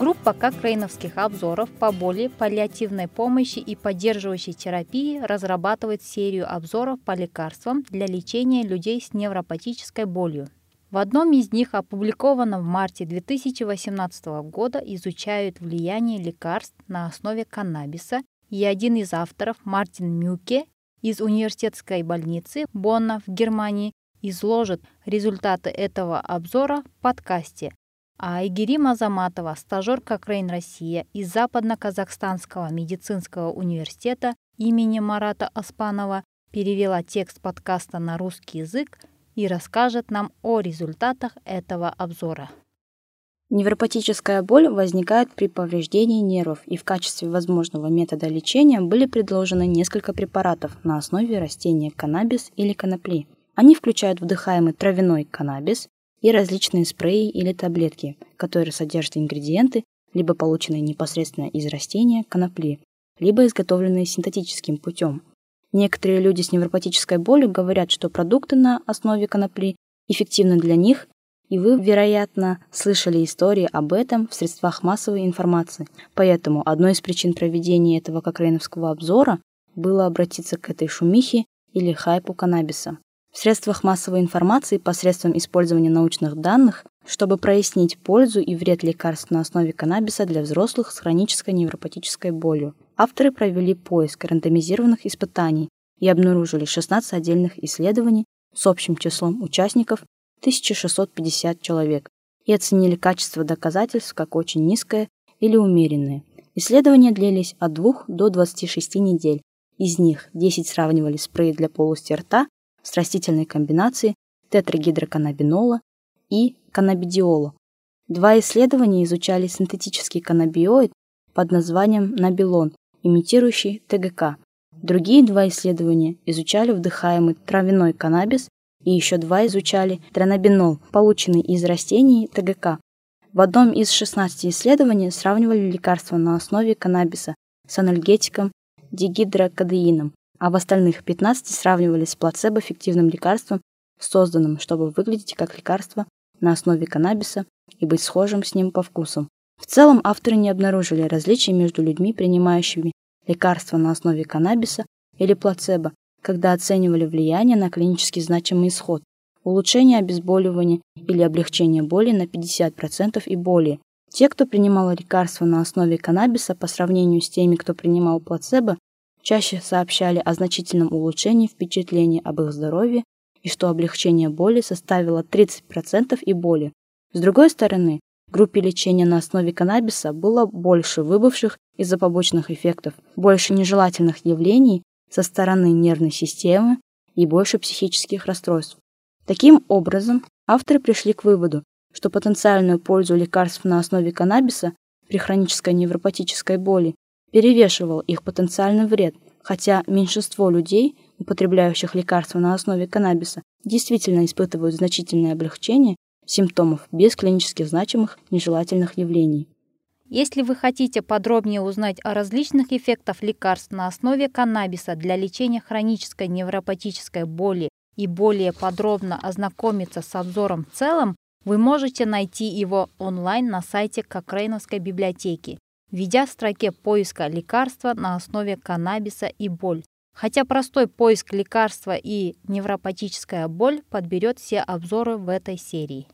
Группа кокрейновских обзоров по боли, паллиативной помощи и поддерживающей терапии разрабатывает серию обзоров по лекарствам для лечения людей с невропатической болью. В одном из них, опубликованном в марте 2018 года, изучают влияние лекарств на основе каннабиса, и один из авторов, Мартин Мюке, из университетской больницы Бонна в Германии, изложит результаты этого обзора в подкасте. А Айгерим Азаматова, стажерка Крейн Россия из Западно-Казахстанского медицинского университета имени Марата Аспанова, перевела текст подкаста на русский язык и расскажет нам о результатах этого обзора. Невропатическая боль возникает при повреждении нервов, и в качестве возможного метода лечения были предложены несколько препаратов на основе растения каннабис или конопли. Они включают вдыхаемый травяной каннабис и различные спреи или таблетки, которые содержат ингредиенты, либо полученные непосредственно из растения конопли, либо изготовленные синтетическим путем. Некоторые люди с невропатической болью говорят, что продукты на основе конопли эффективны для них, и вы, вероятно, слышали истории об этом в средствах массовой информации. Поэтому одной из причин проведения этого кокрейновского обзора было обратиться к этой шумихе или хайпу каннабиса в средствах массовой информации посредством использования научных данных, чтобы прояснить пользу и вред лекарств на основе каннабиса для взрослых с хронической невропатической болью. Авторы провели поиск рандомизированных испытаний и обнаружили 16 отдельных исследований с общим числом участников 1650 человек и оценили качество доказательств как очень низкое или умеренное. Исследования длились от 2 до 26 недель. Из них 10 сравнивали спрей для полости рта с растительной комбинацией тетрагидроканнабинола и каннабидиола. Два исследования изучали синтетический каннабиоид под названием набилон, имитирующий ТГК. Другие два исследования изучали вдыхаемый травяной каннабис и еще два изучали транабинол, полученный из растений ТГК. В одном из 16 исследований сравнивали лекарства на основе каннабиса с анальгетиком дигидрокадеином, а в остальных 15 сравнивали с плацебо-эффективным лекарством, созданным, чтобы выглядеть как лекарство на основе каннабиса и быть схожим с ним по вкусам. В целом авторы не обнаружили различий между людьми, принимающими лекарства на основе каннабиса или плацебо, когда оценивали влияние на клинически значимый исход, улучшение обезболивания или облегчение боли на 50% и более. Те, кто принимал лекарства на основе каннабиса по сравнению с теми, кто принимал плацебо, чаще сообщали о значительном улучшении впечатления об их здоровье и что облегчение боли составило 30% и более. С другой стороны, в группе лечения на основе каннабиса было больше выбывших из-за побочных эффектов, больше нежелательных явлений со стороны нервной системы и больше психических расстройств. Таким образом, авторы пришли к выводу, что потенциальную пользу лекарств на основе каннабиса при хронической невропатической боли перевешивал их потенциальный вред, хотя меньшинство людей, употребляющих лекарства на основе каннабиса, действительно испытывают значительное облегчение симптомов без клинически значимых нежелательных явлений. Если вы хотите подробнее узнать о различных эффектах лекарств на основе каннабиса для лечения хронической невропатической боли и более подробно ознакомиться с обзором в целом, вы можете найти его онлайн на сайте Кокрейновской библиотеки введя в строке поиска лекарства на основе каннабиса и боль. Хотя простой поиск лекарства и невропатическая боль подберет все обзоры в этой серии.